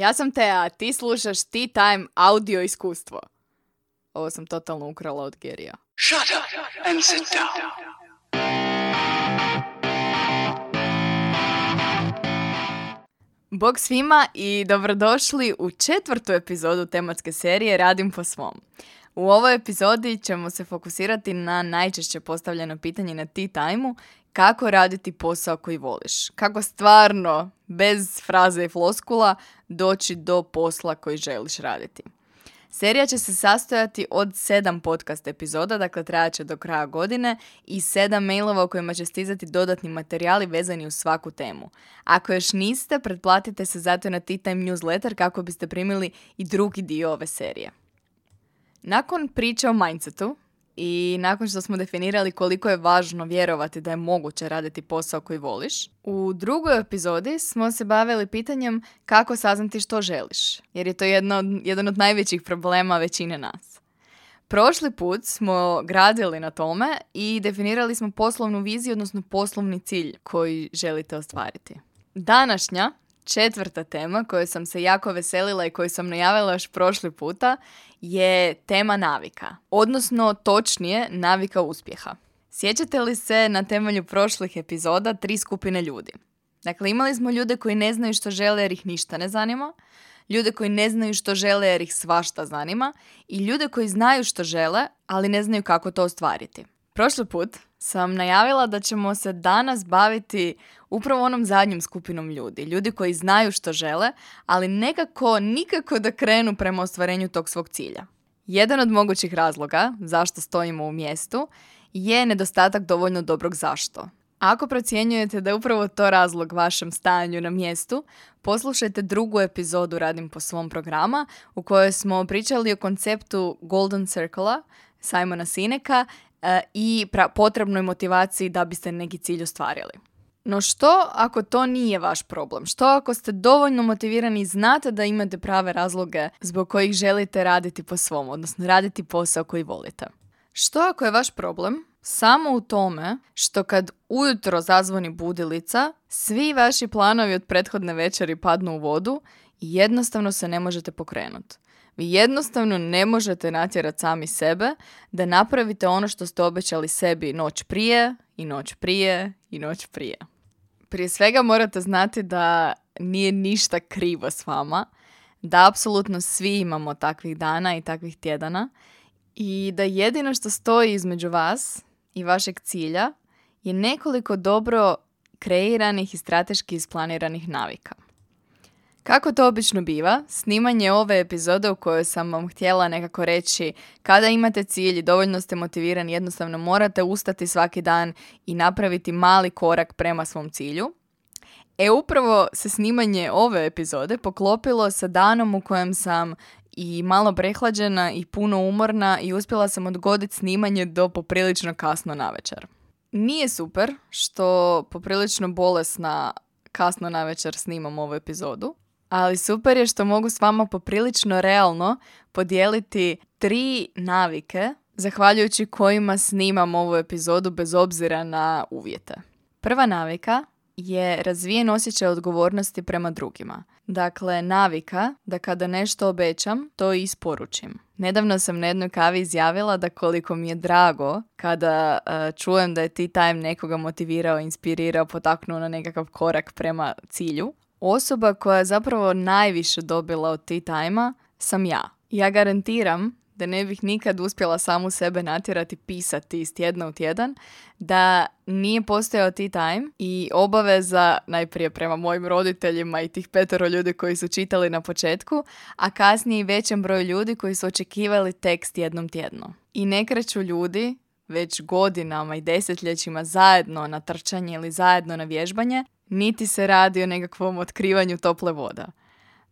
Ja sam Tea, a ti slušaš Tea Time audio iskustvo. Ovo sam totalno ukrala od Gerija. Shut up and sit down. Bog svima i dobrodošli u četvrtu epizodu tematske serije Radim po svom. U ovoj epizodi ćemo se fokusirati na najčešće postavljeno pitanje na Tea Time-u kako raditi posao koji voliš. Kako stvarno, bez fraze i floskula, doći do posla koji želiš raditi. Serija će se sastojati od sedam podcast epizoda, dakle trajat će do kraja godine i sedam mailova u kojima će stizati dodatni materijali vezani uz svaku temu. Ako još niste, pretplatite se zato na Tea Time newsletter kako biste primili i drugi dio ove serije. Nakon priče o mindsetu, i nakon što smo definirali koliko je važno vjerovati da je moguće raditi posao koji voliš, u drugoj epizodi smo se bavili pitanjem kako saznati što želiš, jer je to jedno, jedan od najvećih problema većine nas. Prošli put smo gradili na tome i definirali smo poslovnu viziju, odnosno poslovni cilj koji želite ostvariti. Današnja četvrta tema koju sam se jako veselila i koju sam najavila još prošli puta je tema navika, odnosno točnije navika uspjeha. Sjećate li se na temelju prošlih epizoda tri skupine ljudi? Dakle, imali smo ljude koji ne znaju što žele jer ih ništa ne zanima, ljude koji ne znaju što žele jer ih svašta zanima i ljude koji znaju što žele, ali ne znaju kako to ostvariti. Prošli put sam najavila da ćemo se danas baviti upravo onom zadnjom skupinom ljudi. Ljudi koji znaju što žele, ali nekako nikako da krenu prema ostvarenju tog svog cilja. Jedan od mogućih razloga zašto stojimo u mjestu je nedostatak dovoljno dobrog zašto. Ako procjenjujete da je upravo to razlog vašem stajanju na mjestu, poslušajte drugu epizodu Radim po svom programa u kojoj smo pričali o konceptu Golden Circle Simona Sineka E, i potrebnoj motivaciji da biste neki cilj ostvarili. No što ako to nije vaš problem? Što ako ste dovoljno motivirani i znate da imate prave razloge zbog kojih želite raditi po svom, odnosno raditi posao koji volite? Što ako je vaš problem samo u tome što kad ujutro zazvoni budilica, svi vaši planovi od prethodne večeri padnu u vodu i jednostavno se ne možete pokrenuti? Vi jednostavno ne možete natjerati sami sebe da napravite ono što ste obećali sebi noć prije i noć prije i noć prije. Prije svega morate znati da nije ništa krivo s vama, da apsolutno svi imamo takvih dana i takvih tjedana i da jedino što stoji između vas i vašeg cilja je nekoliko dobro kreiranih i strateški isplaniranih navika. Kako to obično biva, snimanje ove epizode u kojoj sam vam htjela nekako reći kada imate cilj i dovoljno ste motivirani, jednostavno morate ustati svaki dan i napraviti mali korak prema svom cilju. E upravo se snimanje ove epizode poklopilo sa danom u kojem sam i malo prehlađena i puno umorna i uspjela sam odgoditi snimanje do poprilično kasno navečer. Nije super što poprilično bolesna kasno navečer snimam ovu epizodu, ali super je što mogu s vama poprilično realno podijeliti tri navike zahvaljujući kojima snimam ovu epizodu bez obzira na uvjete. Prva navika je razvijen osjećaj odgovornosti prema drugima. Dakle, navika da kada nešto obećam, to i isporučim. Nedavno sam na jednoj kavi izjavila da koliko mi je drago kada uh, čujem da je ti time nekoga motivirao, inspirirao, potaknuo na nekakav korak prema cilju, osoba koja je zapravo najviše dobila od tea time sam ja. Ja garantiram da ne bih nikad uspjela samu sebe natjerati pisati iz tjedna u tjedan, da nije postojao tea time i obaveza najprije prema mojim roditeljima i tih petero ljudi koji su čitali na početku, a kasnije i većem broju ljudi koji su očekivali tekst jednom tjedno. I ne kreću ljudi već godinama i desetljećima zajedno na trčanje ili zajedno na vježbanje, niti se radi o nekakvom otkrivanju tople voda.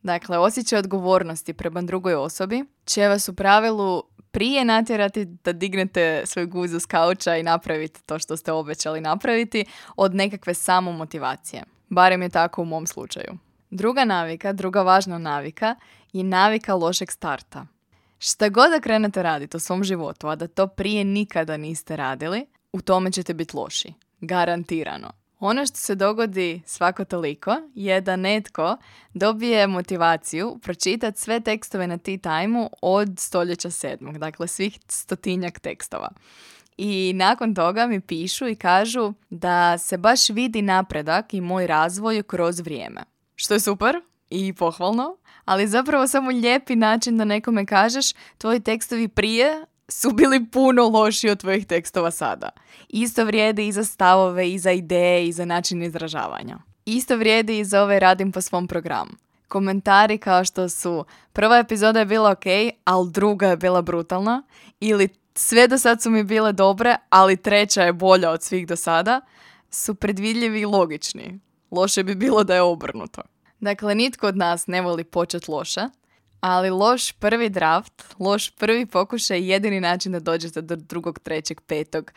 Dakle, osjećaj odgovornosti prema drugoj osobi će vas u pravilu prije natjerati da dignete svoj guzu s kauča i napravite to što ste obećali napraviti od nekakve samomotivacije. Barem je tako u mom slučaju. Druga navika, druga važna navika je navika lošeg starta. Šta god da krenete raditi u svom životu, a da to prije nikada niste radili, u tome ćete biti loši. Garantirano. Ono što se dogodi svako toliko je da netko dobije motivaciju pročitati sve tekstove na Tea Time od stoljeća sedmog, dakle svih stotinjak tekstova. I nakon toga mi pišu i kažu da se baš vidi napredak i moj razvoj kroz vrijeme. Što je super i pohvalno, ali zapravo samo lijepi način da nekome kažeš tvoji tekstovi prije su bili puno loši od tvojih tekstova sada. Isto vrijedi i za stavove, i za ideje, i za način izražavanja. Isto vrijedi i za ove radim po svom programu. Komentari kao što su prva epizoda je bila ok, ali druga je bila brutalna ili sve do sad su mi bile dobre, ali treća je bolja od svih do sada, su predvidljivi i logični. Loše bi bilo da je obrnuto. Dakle, nitko od nas ne voli počet loše, ali loš prvi draft, loš prvi pokušaj je jedini način da dođete do drugog, trećeg, petog,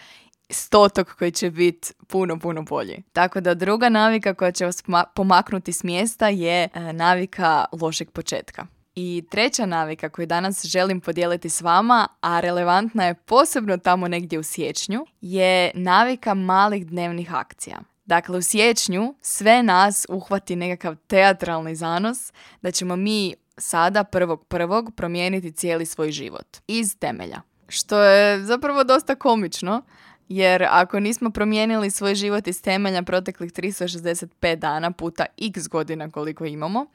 stotog koji će biti puno, puno bolji. Tako da druga navika koja će vas pomaknuti s mjesta je e, navika lošeg početka. I treća navika koju danas želim podijeliti s vama, a relevantna je posebno tamo negdje u siječnju, je navika malih dnevnih akcija. Dakle, u siječnju sve nas uhvati nekakav teatralni zanos da ćemo mi sada prvog prvog promijeniti cijeli svoj život iz temelja. Što je zapravo dosta komično, jer ako nismo promijenili svoj život iz temelja proteklih 365 dana puta x godina koliko imamo,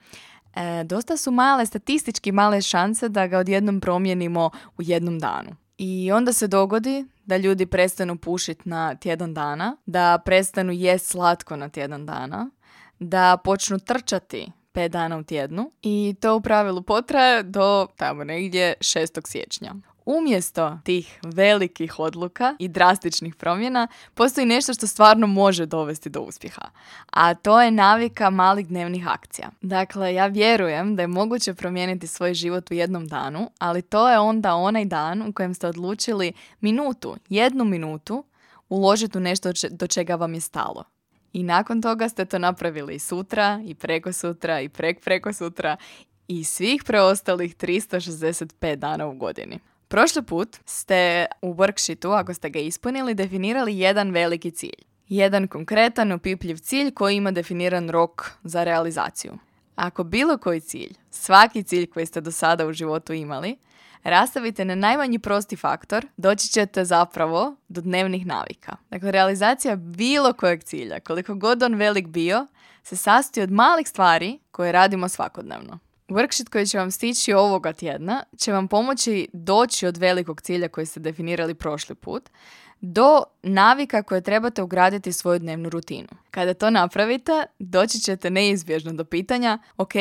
e, dosta su male, statistički male šanse da ga odjednom promijenimo u jednom danu. I onda se dogodi da ljudi prestanu pušiti na tjedan dana, da prestanu jest slatko na tjedan dana, da počnu trčati 5 dana u tjednu i to u pravilu potraje do tamo negdje 6. siječnja. Umjesto tih velikih odluka i drastičnih promjena postoji nešto što stvarno može dovesti do uspjeha, a to je navika malih dnevnih akcija. Dakle, ja vjerujem da je moguće promijeniti svoj život u jednom danu, ali to je onda onaj dan u kojem ste odlučili minutu, jednu minutu, uložiti u nešto do čega vam je stalo. I nakon toga ste to napravili i sutra, i preko sutra, i prek preko sutra, i svih preostalih 365 dana u godini. Prošli put ste u worksheetu, ako ste ga ispunili, definirali jedan veliki cilj. Jedan konkretan, opipljiv cilj koji ima definiran rok za realizaciju. Ako bilo koji cilj, svaki cilj koji ste do sada u životu imali, rastavite na najmanji prosti faktor, doći ćete zapravo do dnevnih navika. Dakle, realizacija bilo kojeg cilja, koliko god on velik bio, se sastoji od malih stvari koje radimo svakodnevno. Worksheet koji će vam stići ovoga tjedna će vam pomoći doći od velikog cilja koji ste definirali prošli put do navika koje trebate ugraditi svoju dnevnu rutinu. Kada to napravite, doći ćete neizbježno do pitanja, ok,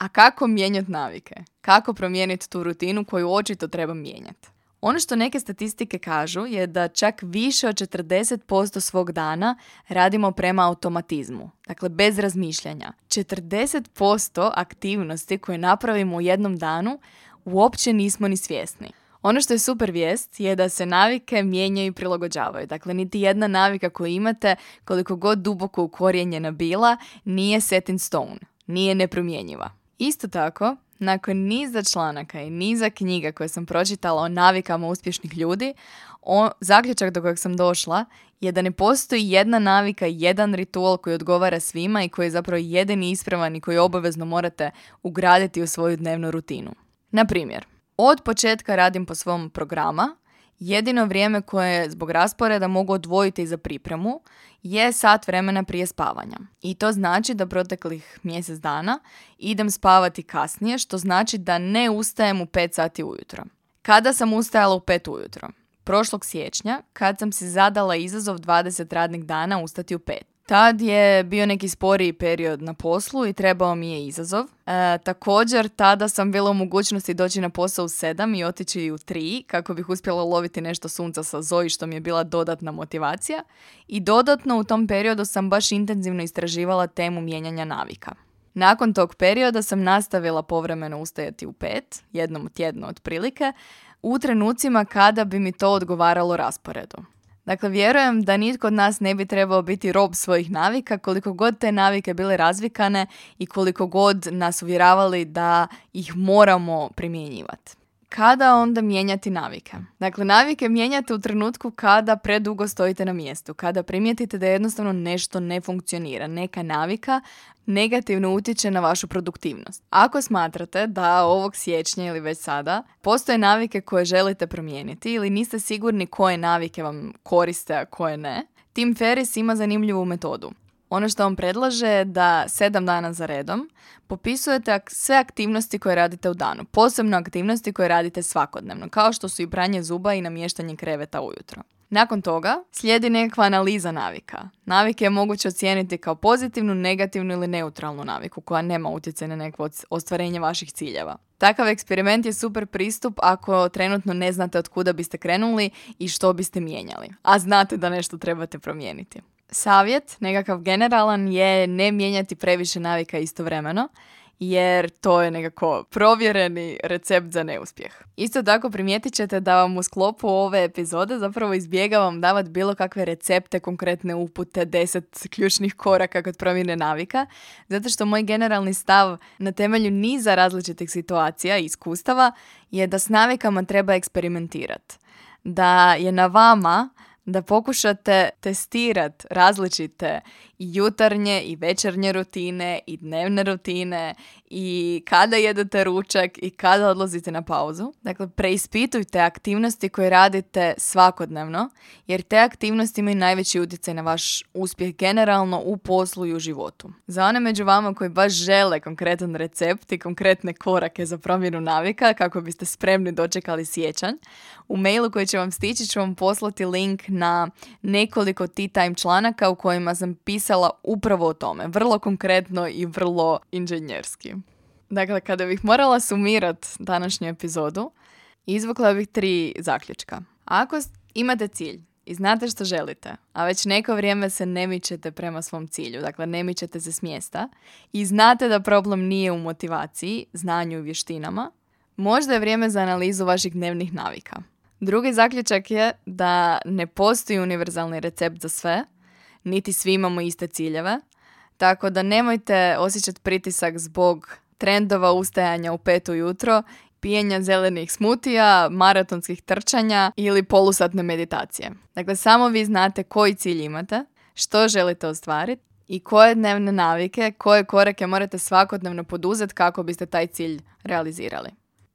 a kako mijenjati navike? Kako promijeniti tu rutinu koju očito treba mijenjati? Ono što neke statistike kažu je da čak više od 40% svog dana radimo prema automatizmu, dakle bez razmišljanja. 40% aktivnosti koje napravimo u jednom danu uopće nismo ni svjesni. Ono što je super vijest je da se navike mijenjaju i prilagođavaju. Dakle, niti jedna navika koju imate, koliko god duboko ukorijenjena bila, nije set in stone, nije nepromjenjiva. Isto tako, nakon niza članaka i niza knjiga koje sam pročitala o navikama uspješnih ljudi, o, zaključak do kojeg sam došla je da ne postoji jedna navika, jedan ritual koji odgovara svima i koji je zapravo jedini ispravan i koji obavezno morate ugraditi u svoju dnevnu rutinu. Na primjer, od početka radim po svom programa, jedino vrijeme koje zbog rasporeda mogu odvojiti za pripremu je sat vremena prije spavanja. I to znači da proteklih mjesec dana idem spavati kasnije, što znači da ne ustajem u 5 sati ujutro. Kada sam ustajala u 5 ujutro? Prošlog siječnja, kad sam si zadala izazov 20 radnih dana ustati u 5. Tad je bio neki sporiji period na poslu i trebao mi je izazov. E, također, tada sam bila u mogućnosti doći na posao u 7 i otići u 3 kako bih uspjela loviti nešto sunca sa Zoji što mi je bila dodatna motivacija. I dodatno u tom periodu sam baš intenzivno istraživala temu mijenjanja navika. Nakon tog perioda sam nastavila povremeno ustajati u 5, jednom tjedno otprilike, u trenucima kada bi mi to odgovaralo rasporedu. Dakle, vjerujem da nitko od nas ne bi trebao biti rob svojih navika, koliko god te navike bile razvikane i koliko god nas uvjeravali da ih moramo primjenjivati. Kada onda mijenjati navike? Dakle, navike mijenjate u trenutku kada predugo stojite na mjestu, kada primijetite da jednostavno nešto ne funkcionira, neka navika negativno utječe na vašu produktivnost. Ako smatrate da ovog siječnja ili već sada postoje navike koje želite promijeniti ili niste sigurni koje navike vam koriste, a koje ne, Tim Ferris ima zanimljivu metodu. Ono što vam predlaže je da sedam dana za redom popisujete sve aktivnosti koje radite u danu, posebno aktivnosti koje radite svakodnevno, kao što su i pranje zuba i namještanje kreveta ujutro. Nakon toga slijedi nekakva analiza navika. Navike je moguće ocijeniti kao pozitivnu, negativnu ili neutralnu naviku koja nema utjecaj na neko ostvarenje vaših ciljeva. Takav eksperiment je super pristup ako trenutno ne znate od kuda biste krenuli i što biste mijenjali, a znate da nešto trebate promijeniti. Savjet, nekakav generalan, je ne mijenjati previše navika istovremeno, jer to je nekako provjereni recept za neuspjeh. Isto tako primijetit ćete da vam u sklopu ove epizode zapravo izbjegavam davati bilo kakve recepte, konkretne upute, deset ključnih koraka kod promjene navika, zato što moj generalni stav na temelju niza različitih situacija i iskustava je da s navikama treba eksperimentirati. Da je na vama da pokušate testirati različite jutarnje i večernje rutine i dnevne rutine i kada jedete ručak i kada odlazite na pauzu. Dakle, preispitujte aktivnosti koje radite svakodnevno jer te aktivnosti imaju najveći utjecaj na vaš uspjeh generalno u poslu i u životu. Za one među vama koji baš žele konkretan recept i konkretne korake za promjenu navika kako biste spremni dočekali sjećanj, u mailu koji će vam stići ću vam poslati link na nekoliko tea time članaka u kojima sam pisala upravo o tome, vrlo konkretno i vrlo inženjerski. Dakle, kada bih morala sumirat današnju epizodu, izvukla bih tri zaključka. Ako imate cilj i znate što želite, a već neko vrijeme se ne mičete prema svom cilju, dakle ne mičete se s mjesta i znate da problem nije u motivaciji, znanju i vještinama, možda je vrijeme za analizu vaših dnevnih navika. Drugi zaključak je da ne postoji univerzalni recept za sve, niti svi imamo iste ciljeve, tako da nemojte osjećati pritisak zbog trendova ustajanja u pet ujutro, pijenja zelenih smutija, maratonskih trčanja ili polusatne meditacije. Dakle, samo vi znate koji cilj imate, što želite ostvariti i koje dnevne navike, koje korake morate svakodnevno poduzeti kako biste taj cilj realizirali.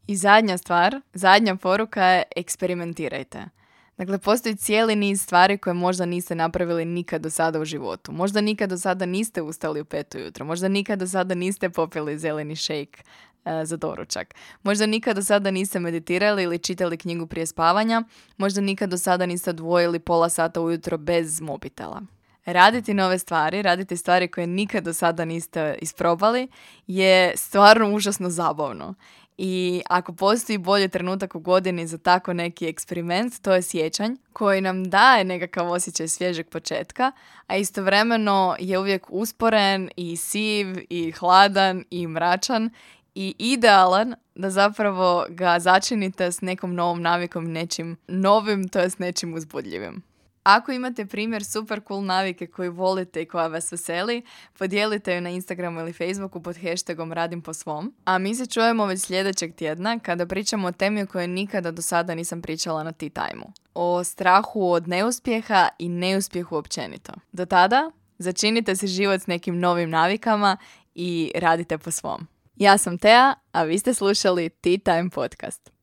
I zadnja stvar, zadnja poruka je eksperimentirajte. Dakle, postoji cijeli niz stvari koje možda niste napravili nikad do sada u životu. Možda nikad do sada niste ustali u petu jutro. Možda nikad do sada niste popili zeleni šejk e, za doručak. Možda nikad do sada niste meditirali ili čitali knjigu prije spavanja. Možda nikad do sada niste odvojili pola sata ujutro bez mobitela. Raditi nove stvari, raditi stvari koje nikad do sada niste isprobali je stvarno užasno zabavno. I ako postoji bolji trenutak u godini za tako neki eksperiment, to je sjećanj koji nam daje nekakav osjećaj svježeg početka, a istovremeno je uvijek usporen i siv i hladan i mračan i idealan da zapravo ga začinite s nekom novom navikom, nečim novim, to je s nečim uzbudljivim. Ako imate primjer super cool navike koju volite i koja vas veseli, podijelite ju na Instagramu ili Facebooku pod hashtagom Radim po svom. A mi se čujemo već sljedećeg tjedna kada pričamo o temi o kojoj nikada do sada nisam pričala na Tea time O strahu od neuspjeha i neuspjehu općenito. Do tada, začinite se život s nekim novim navikama i radite po svom. Ja sam Tea, a vi ste slušali Tea Time podcast.